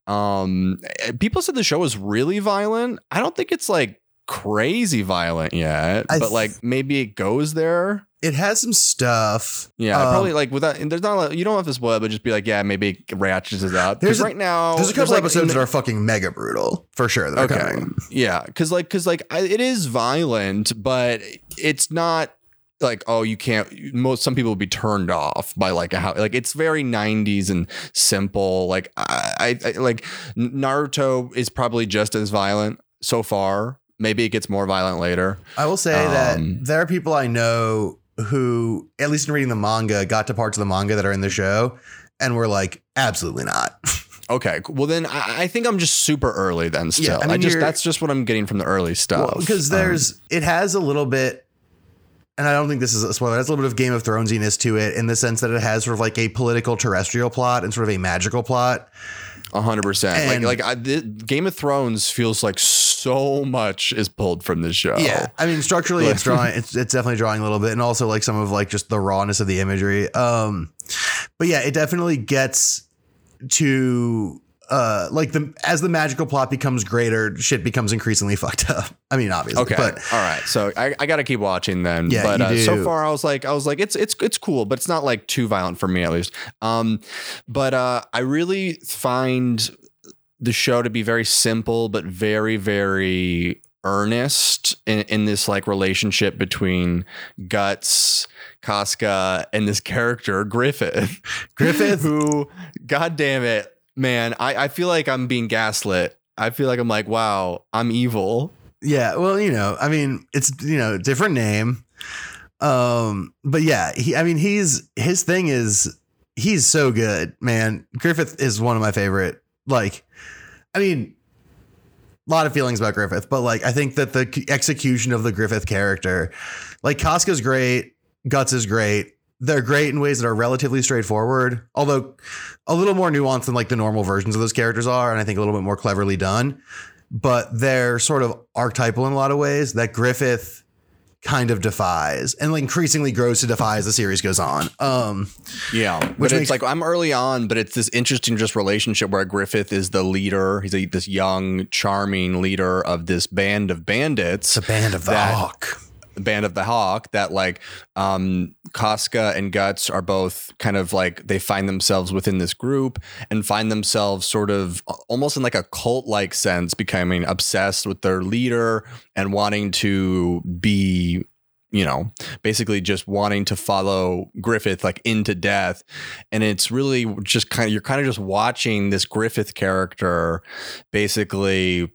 Um, people said the show was really violent. I don't think it's like crazy violent yet, I but like maybe it goes there. It has some stuff. Yeah, Um, probably like without. And there's not. A lot, you don't have to spoil, it, but just be like, yeah, maybe it ratchets it up. There's a- right now, There's a couple like, episodes in that are fucking mega brutal for sure. That Okay. coming. Yeah, because like, because like, I, it is violent, but it's not like oh you can't most some people would be turned off by like a how like it's very 90s and simple like I, I I- like naruto is probably just as violent so far maybe it gets more violent later I will say that Um, there are people I know who, at least in reading the manga, got to parts of the manga that are in the show and were like, absolutely not. okay well then i, I think i'm just super early then still I i, mean, just that's just what i'm getting from the early stuff Because Um, there's, it has a little bit, and I don't think this is a spoiler, it has a little bit of Game of Thronesiness to it in the sense that it has sort of like a political terrestrial plot and sort of a magical plot. A hundred percent. Like, like I, the, Game of Thrones feels like so much is pulled from this show. Yeah, I mean structurally, it's drawing. It's it's definitely drawing a little bit, and also like some of like just the rawness of the imagery. Um, but yeah, it definitely gets to uh like the as the magical plot becomes greater, shit becomes increasingly fucked up. I mean, obviously, Okay. but All right. So I, I got to keep watching then. Yeah, but you uh, so far I was like I was like it's it's it's cool, but it's not like too violent for me at least. Um, but uh, I really find the show to be very simple, but very very earnest in, in this like relationship between Guts, Casca, and this character Griffith. Griffith- who, god damn it, man, I, I feel like I'm being gaslit. I feel like I'm like, wow, I'm evil. yeah, well, you know, I mean, it's you know, different name. Um, but yeah, he, I mean, he's his thing is he's so good, man. Griffith is one of my favorite. Like, I mean, a lot of feelings about Griffith, but like, I think that the execution of the Griffith character, like, Casca's great, Guts is great. They're great in ways that are relatively straightforward, although a little more nuanced than like the normal versions of those characters are, and I think a little bit more cleverly done. But they're sort of archetypal in a lot of ways that Griffith kind of defies and like increasingly grows to defy as the series goes on. Um, Yeah, Which but makes- it's like I'm early on, but it's this interesting just relationship where Griffith is the leader. He's a, this young, charming leader of this band of bandits, it's a band of the That- Hawk. Band of the Hawk. That like um, Casca and Guts are both kind of like they find themselves within this group and find themselves sort of almost in like a cult like sense, becoming obsessed with their leader and wanting to be you know, basically just wanting to follow Griffith like into death. And it's really just kind of, you're kind of just watching this Griffith character basically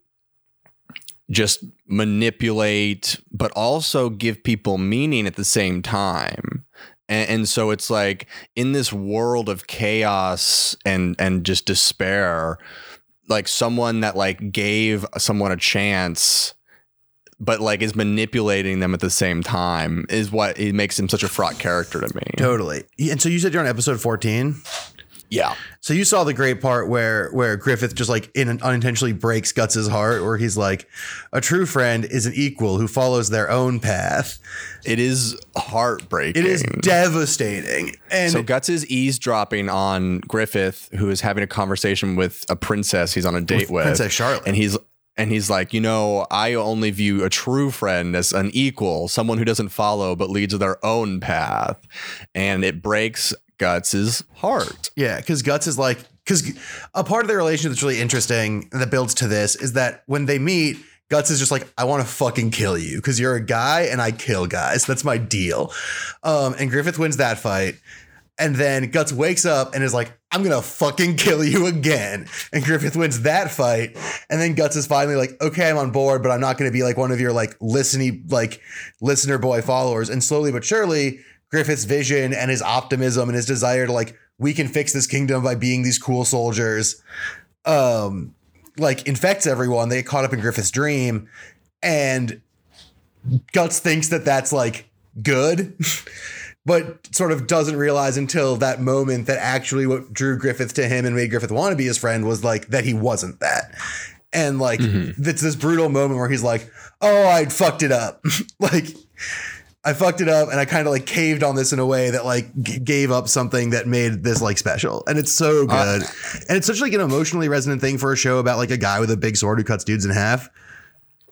just manipulate, but also give people meaning at the same time. And, and so it's like in this world of chaos and and just despair, like someone that like gave someone a chance but like is manipulating them at the same time is what it makes him such a fraught character to me. Totally. And so you said you're on episode 14. Yeah. So you saw the great part where where Griffith just like in unintentionally breaks Guts's heart, where he's like, a true friend is an equal who follows their own path. It is heartbreaking. It is devastating. And so Guts is eavesdropping on Griffith, who is having a conversation with a princess he's on a date with, Princess Charlotte. and he's and he's like, you know, I only view a true friend as an equal, someone who doesn't follow but leads their own path, and it breaks Guts's heart. Yeah, because Guts is like, because a part of their relationship that's really interesting that builds to this is that when they meet, Guts is just like, I want to fucking kill you because you're a guy and I kill guys. That's my deal. Um, and Griffith wins that fight. And then Guts wakes up and is like, I'm gonna fucking kill you again. And Griffith wins that fight. And then Guts is finally like, okay, I'm on board, but I'm not gonna be like one of your like listening, like listener boy followers. And slowly but surely, Griffith's vision and his optimism and his desire to like, we can fix this kingdom by being these cool soldiers, um, like infects everyone. They get caught up in Griffith's dream. And Guts thinks that that's like good. But sort of doesn't realize until that moment that actually what drew Griffith to him and made Griffith want to be his friend was like that he wasn't that. And like Mm-hmm. it's this brutal moment where he's like, "Oh, I fucked it up." like I fucked it up and I kind of like caved on this in a way that like g- gave up something that made this like special. And it's so Uh, good. and it's such like an emotionally resonant thing for a show about like a guy with a big sword who cuts dudes in half.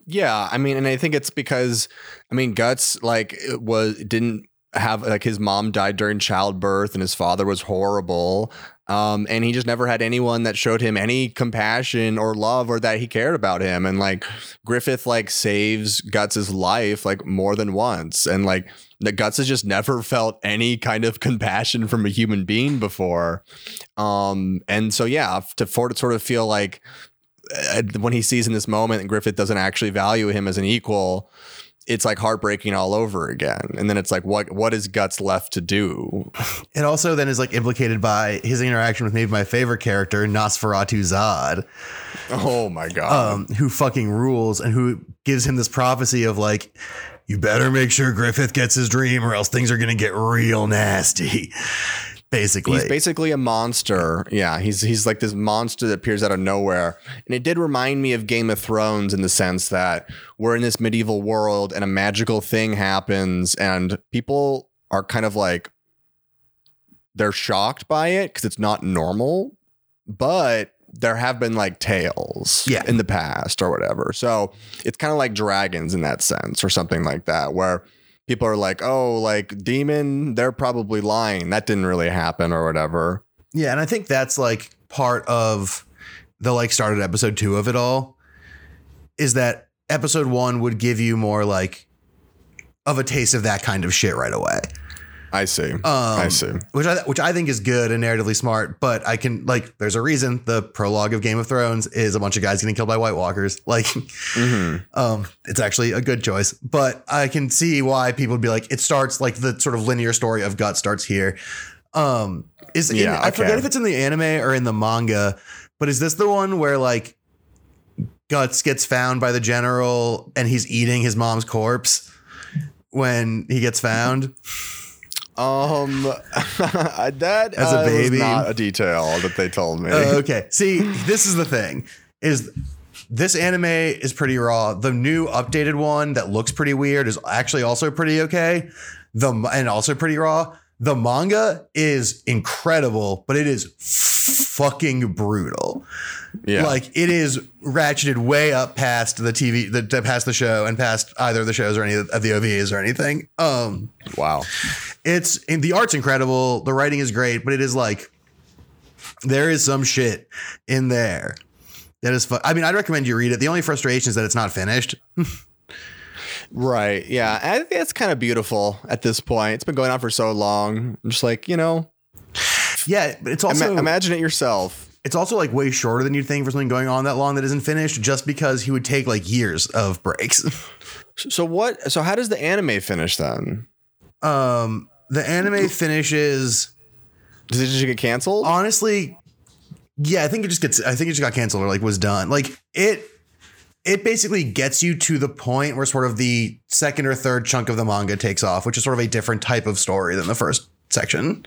Yeah, I mean, and I think it's because I mean, Guts like it was didn't have like his mom died during childbirth and his father was horrible. Um, and he just never had anyone that showed him any compassion or love or that he cared about him. And like Griffith like saves Guts's life like more than once. And like the Guts has just never felt any kind of compassion from a human being before. Um, and so yeah, to for to sort of feel like uh, when he sees in this moment and Griffith doesn't actually value him as an equal, it's like heartbreaking all over again. And then it's like, what what is Guts left to do? It also then is like implicated by his interaction with maybe my favorite character, Nosferatu Zod, Oh my god! um, who fucking rules and who gives him this prophecy of like, you better make sure Griffith gets his dream or else things are going to get real nasty. Basically. He's basically a monster. Yeah, he's he's like this monster that appears out of nowhere. And it did remind me of Game of Thrones in the sense that we're in this medieval world and a magical thing happens and people are kind of like they're shocked by it because it's not normal, but there have been like tales Yeah. in the past or whatever. So it's kind of like dragons in that sense or something like that, where people are like, oh, like demon, they're probably lying. That didn't really happen or whatever. Yeah, and I think that's like part of the like started episode two of it all is that episode one would give you more like of a taste of that kind of shit right away. I see. Um, I see. Which I which I think is good and narratively smart, but I can like there's a reason the prologue of Game of Thrones is a bunch of guys getting killed by White Walkers. Like Mhm. um it's actually a good choice. But I can see why people would be like, it starts like the sort of linear story of gut starts here. Um is in- Yeah, I forget if it's in the anime or in the manga, but is this the one where like Guts gets found by the general and he's eating his mom's corpse when he gets found? Um, that As a uh, was baby? not a detail that they told me. Uh, okay. See, this is the thing is this anime is pretty raw. The new updated one that looks pretty weird is actually also pretty okay. The and also pretty raw. The manga is incredible, but it is fucking brutal. yeah, Like it is ratcheted way up past the TV, the past the show, and past either of the shows or any of the OVAs or anything. Um, wow. It's the art's incredible the writing is great but it is like there is some shit in there that is fu- i mean i'd recommend you read it the only frustration is that it's not finished Right. Yeah. I think that's kind of beautiful at this point. It's been going on for so long. I'm just like, you know, yeah but it's also imagine it yourself. it's also like way shorter than you'd think for something going on that long that isn't finished just because he would take like years of breaks So what? So how does the anime finish then? Um the anime finishes Does it just get canceled? honestly yeah i think it just gets i think it just got canceled or like was done like it it basically gets you to the point where sort of the second or third chunk of the manga takes off which is sort of a different type of story than the first section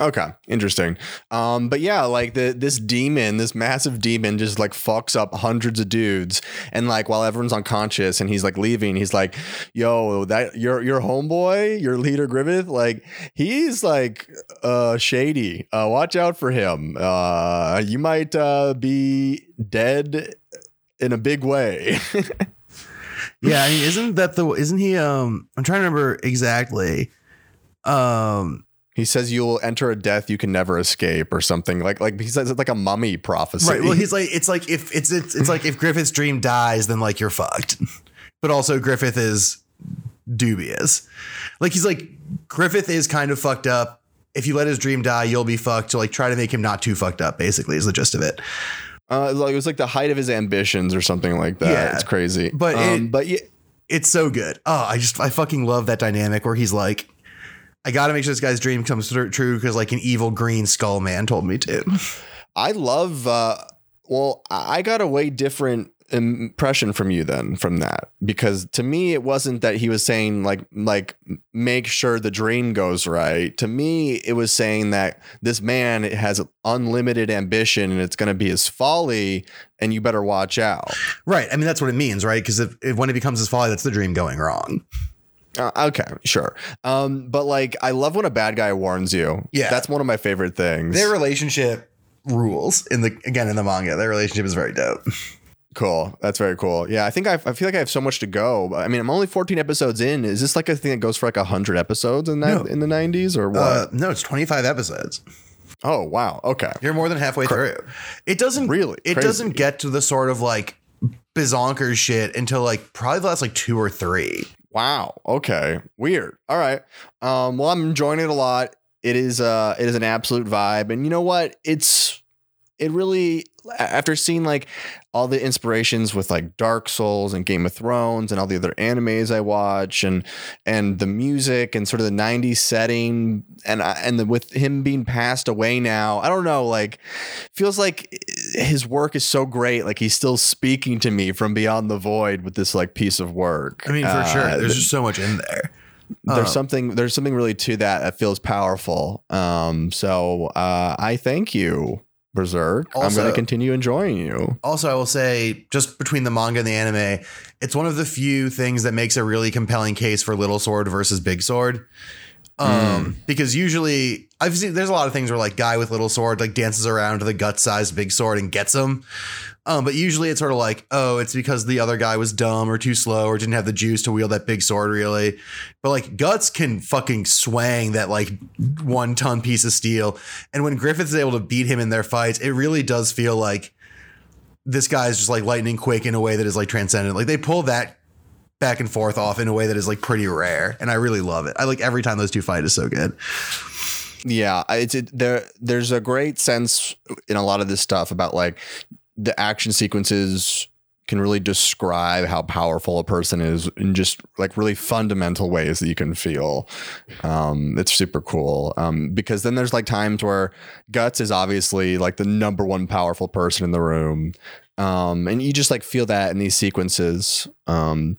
Okay, interesting. Um, but yeah, like the this demon, this massive demon, just like fucks up hundreds of dudes, and like while everyone's unconscious and he's like leaving, he's like, "Yo, that your your homeboy, your leader Griffith, like he's like uh shady. Uh, watch out for him. Uh, you might uh be dead in a big way." yeah isn't that the isn't he um i'm trying to remember exactly um he says you'll enter a death you can never escape, or something like like he says it's like a mummy prophecy. right well he's like it's like if it's it's, it's like if griffith's dream dies then like you're fucked but also griffith is dubious like he's like griffith is kind of fucked up if you let his dream die you'll be fucked so like try to make him not too fucked up basically is the gist of it Uh, it was like- it was like the height of his ambitions or something like that. Yeah. it's crazy. But um, it- but yeah, it's so good. Oh, I just I fucking love that dynamic where he's like, I got to make sure this guy's dream comes true because like an evil green skull man told me to. I love. Uh, well, I got a way different impression from you then from that because to me it wasn't that he was saying like like make sure the dream goes right to me it was saying that this man has unlimited ambition and it's going to be his folly and you better watch out Right. I mean, that's what it means, right? Because if, if when it becomes his folly, that's the dream going wrong. Uh, okay sure um but like i love when a bad guy warns you Yeah. that's one of my favorite things Their relationship rules in the again in the manga. Their relationship is very dope. Cool. That's very cool. Yeah, I think I, I feel like I have so much to go. I mean, I'm only 14 episodes in. Is this like a thing that goes for like 100 episodes in that No. in the 90s or what? Uh, no, it's 25 episodes. oh, wow. Okay. You're more than halfway through. It doesn't Really? It Crazy. doesn't get to the sort of like bizonkers shit until like probably the last like two or three. Wow. Okay. Weird. All right. Um, well, I'm enjoying it a lot. It is uh it is an absolute vibe. And you know what? It's it really after seeing like all the inspirations with like Dark Souls and Game of Thrones and all the other animes I watch and and the music and sort of the 90s setting and I- and the, with him being passed away now I don't know like feels like his work is so great like he's still speaking to me from beyond the void with this like piece of work I mean, for Uh, sure. There's just so much in there. there's Um, something there's something really to that that feels powerful um so uh i thank you berserk. I'm going to continue enjoying you. Also, I will say, just between the manga and the anime, it's one of the few things that makes a really compelling case for Little Sword versus Big Sword. Um, because usually I've seen there's a lot of things where like guy with little sword like dances around to the gut sized big sword and gets him. Um, but usually it's sort of like, oh, it's because the other guy was dumb or too slow or didn't have the juice to wield that big sword really. But like Guts can fucking swang that like one ton piece of steel. And when Griffith is able to beat him in their fights, it really does feel like this guy's just like lightning quick in a way that is like transcendent. Like they pull that back and forth off in a way that is like pretty rare, and I really love it. I like every time those two fight is so good. Yeah it's it, there there's a great sense in a lot of this stuff about like the action sequences can really describe how powerful a person is in just like really fundamental ways that you can feel. Um, it's super cool. Um, because then there's like times where Guts is obviously like the number one powerful person in the room. Um, and you just like feel that in these sequences. Um,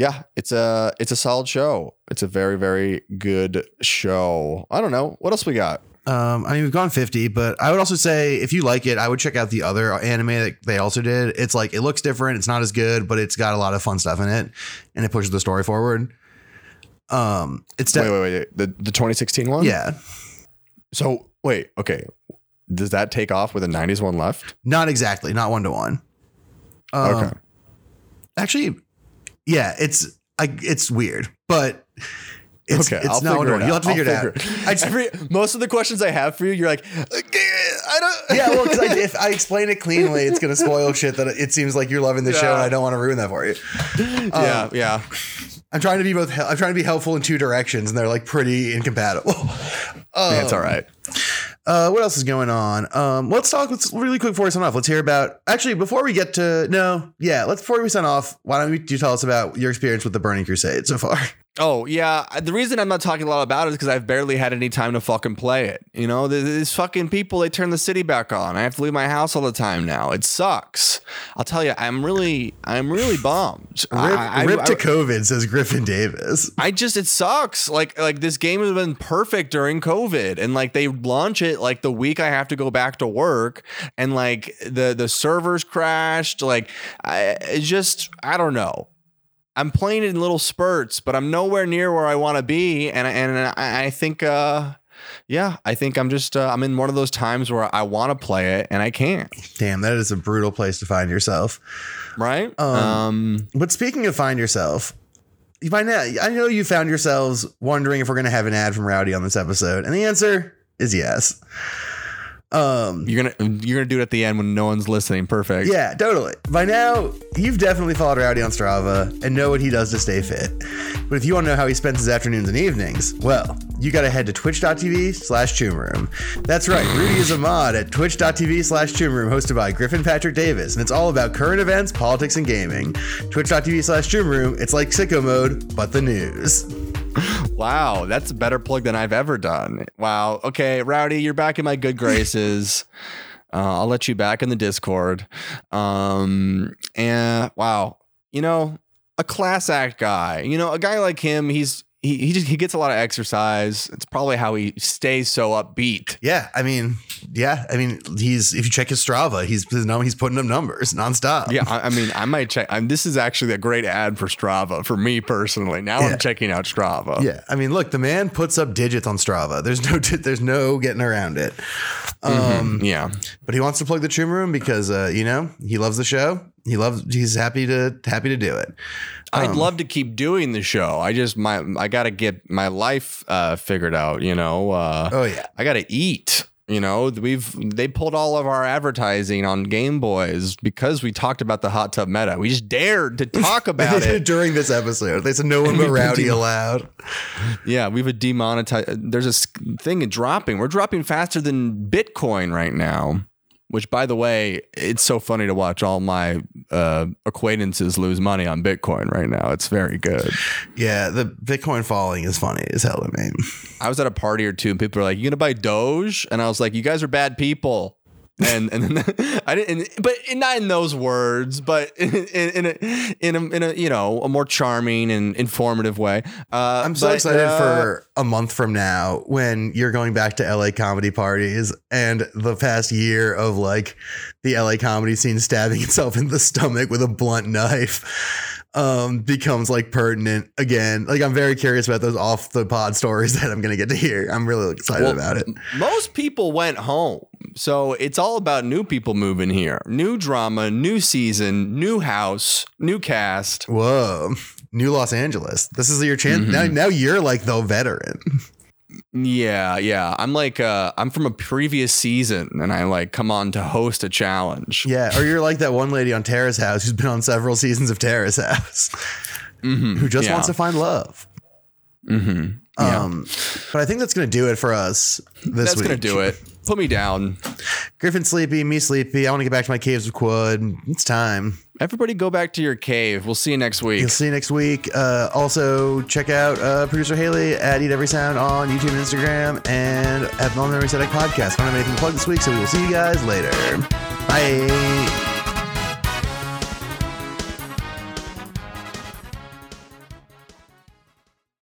yeah, it's a it's a solid show. It's a very very good show. I don't know what else we got. Um, I mean, we've gone 50, but I would also say if you like it, I would check out the other anime that they also did. It's like it looks different, it's not as good, but it's got a lot of fun stuff in it, and it pushes the story forward. Um, it's Wait de- wait wait the the 2016 one. yeah, So wait okay. Does that take off with a 90s one left? not exactly, not one to one. Um, Okay. Actually, yeah, it's I, it's weird, but it's okay, it's I'll not figure it one. You'll have to I'll figure it out. figure I just, most of the questions I have for you, you're like, I don't. yeah, well, because if I explain it cleanly, it's going to spoil shit that it seems like you're loving the show, and I don't want to ruin that for you. yeah, um, yeah. I'm trying to be both. I'm trying to be helpful in two directions, and they're like pretty incompatible. Yeah, it's um, all right. Uh, what else is going on? Um, let's talk. Let's really quick before we sign off. Let's hear about. Actually, before we get to no, yeah, let's before we sign off. Why don't you tell us about your experience with the Burning Crusade so far? Oh yeah, the reason I'm not talking a lot about it is because I've barely had any time to fucking play it. You know, these fucking people they turn the city back on. I have to leave my house all the time now. It sucks. I'll tell you, I'm really, I'm really bummed. Rip, I, I- to I- COVID, says Griffin Davis. I just it sucks. Like like this game has been perfect during COVID, and like they launch it like the week I have to go back to work, and like the the servers crashed. Like I just I don't know. I'm playing it in little spurts, but I'm nowhere near where I want to be, and and I, I think uh yeah, I think I'm just uh, I'm in one of those times where I want to play it and I can't. Damn, that is a brutal place to find yourself. Right? Um, um But speaking of find yourself, you find out. I know you found yourselves wondering if we're going to have an ad from Rowdy on this episode, and the answer is yes. Um, you're gonna you're gonna do it at the end when no one's listening. Perfect. yeah, totally. By now, you've definitely followed Rowdy on Strava and know what he does to stay fit. But if you want to know how he spends his afternoons and evenings, well, you got to head to twitch.tv slash choomroom. That's right, Rudy is a mod at twitch.tv slash choomroom, hosted by Griffin Patrick Davis, and it's all about current events, politics, and gaming. Twitch.tv slash choomroom, it's like sicko mode, but the news. Wow, that's a better plug than I've ever done. Wow. Okay, Rowdy, you're back in my good graces. Uh, I'll let you back in the Discord. Um, and wow, you know, a class act guy. You know, a guy like him, he's he he just he gets a lot of exercise. It's probably how he stays so upbeat. Yeah, I mean, yeah, I mean, he's if you check his Strava, he's his number, he's putting up numbers nonstop. Yeah, I, I mean, I might check. I'm, this is actually a great ad for Strava for me personally. Now Yeah. I'm checking out Strava. Yeah, I mean, look, the man puts up digits on Strava. There's no, there's no getting around it. Um, Yeah. but he wants to plug the Choom Room because, uh, you know, he loves the show. He loves. He's happy to happy to do it. I'd love to keep doing the show. I just my I got to get my life uh, figured out. You know. Uh, Oh yeah, I got to eat. You know, we've they pulled all of our advertising on Game Boys because we talked about the hot tub meta. We just dared to talk about it. during this episode. They said no one but Rowdy dem- allowed. Yeah, we've a demonetized. There's a thing dropping. We're dropping faster than Bitcoin right now. Which, by the way, it's so funny to watch all my uh, acquaintances lose money on Bitcoin right now. It's very good. Yeah, the Bitcoin falling is funny as hell to me. I was at a party or two, and people were like, "You gonna buy Doge?" And I was like, "You guys are bad people." And and then I didn't, but not in those words, but in, in, in a in a in a you know a more charming and informative way. Uh, I'm so but, excited uh, for a month from now when you're going back to LA comedy parties and the past year of like the LA comedy scene stabbing itself in the stomach with a blunt knife um becomes like pertinent again. Like I'm very curious about those off the pod stories that I'm gonna get to hear. I'm really excited Well, about it. Most people went home. So it's all about new people moving here. New drama, new season, new house, new cast. Whoa. New Los Angeles. This is your chance. Mm-hmm. Now, now you're like the veteran. Yeah, yeah. I'm like uh I'm from a previous season and I like come on to host a challenge. Yeah. Or you're like that one lady on Terrace House who's been on several seasons of Terrace House who just yeah. wants to find love. Mm-hmm. Yeah. Um, but I think that's going to do it for us this That's week. gonna do it. Put me down. Griffin sleepy, me sleepy. I want to get back to my caves of Qud. It's time. Everybody go back to your cave. We'll see you next week. You'll see you next week. Uh, also, check out uh, producer Haley at Eat Every Sound on YouTube and Instagram, and at Non Memory Static Podcast. I don't have anything to plug this week, so we will see you guys later. Bye.